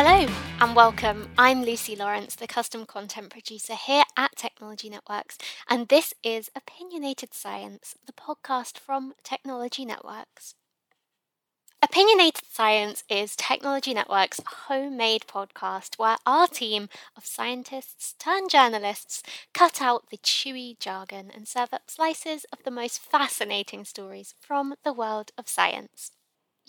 Hello and welcome. I'm Lucy Lawrence, the custom content producer here at Technology Networks, and this is Opinionated Science, the podcast from Technology Networks. Opinionated Science is Technology Network's homemade podcast where our team of scientists turned journalists cut out the chewy jargon and serve up slices of the most fascinating stories from the world of science.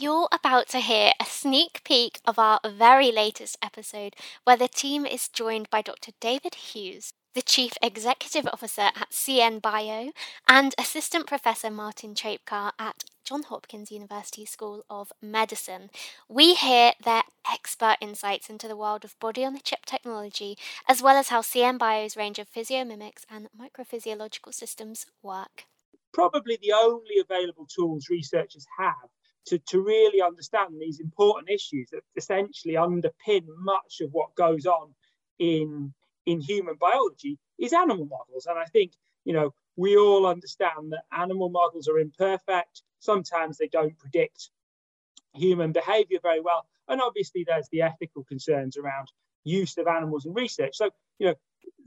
You're about to hear a sneak peek of our very latest episode, where the team is joined by Dr. David Hughes, the Chief Executive Officer at CN Bio, and Assistant Professor Martin Trapecar at Johns Hopkins University School of Medicine. We hear their expert insights into the world of body on a chip technology, as well as how CN Bio's range of PhysioMimix and microphysiological systems work. Probably the only available tools researchers have to, to really understand these important issues that essentially underpin much of what goes on in in human biology is animal models. And I think, you know, we all understand that animal models are imperfect. Sometimes they don't predict human behavior very well. And obviously there's the ethical concerns around use of animals in research. So, you know,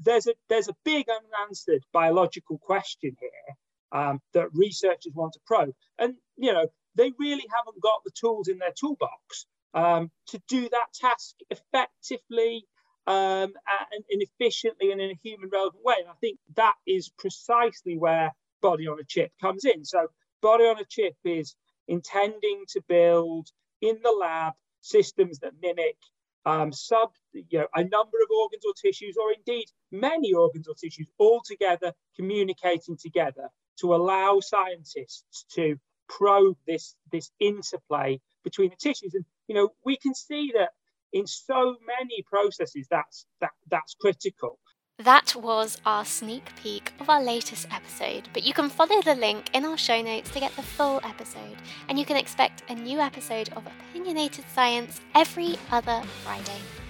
there's a there's a big unanswered biological question here um, that researchers want to probe. And you know, they really haven't got the tools in their toolbox um, to do that task effectively um, and, and, efficiently and in a human relevant way. And I think that is precisely where body on a chip comes in. So, body on a chip is intending to build in the lab systems that mimic um, sub, you know, a number of organs or tissues, or indeed many organs or tissues, all together communicating together to allow scientists to probe this this interplay between the tissues. And you know, we can see that in so many processes that's that that's critical. That was our sneak peek of our latest episode, but you can follow the link in our show notes to get the full episode, and you can expect a new episode of Opinionated Science every other Friday.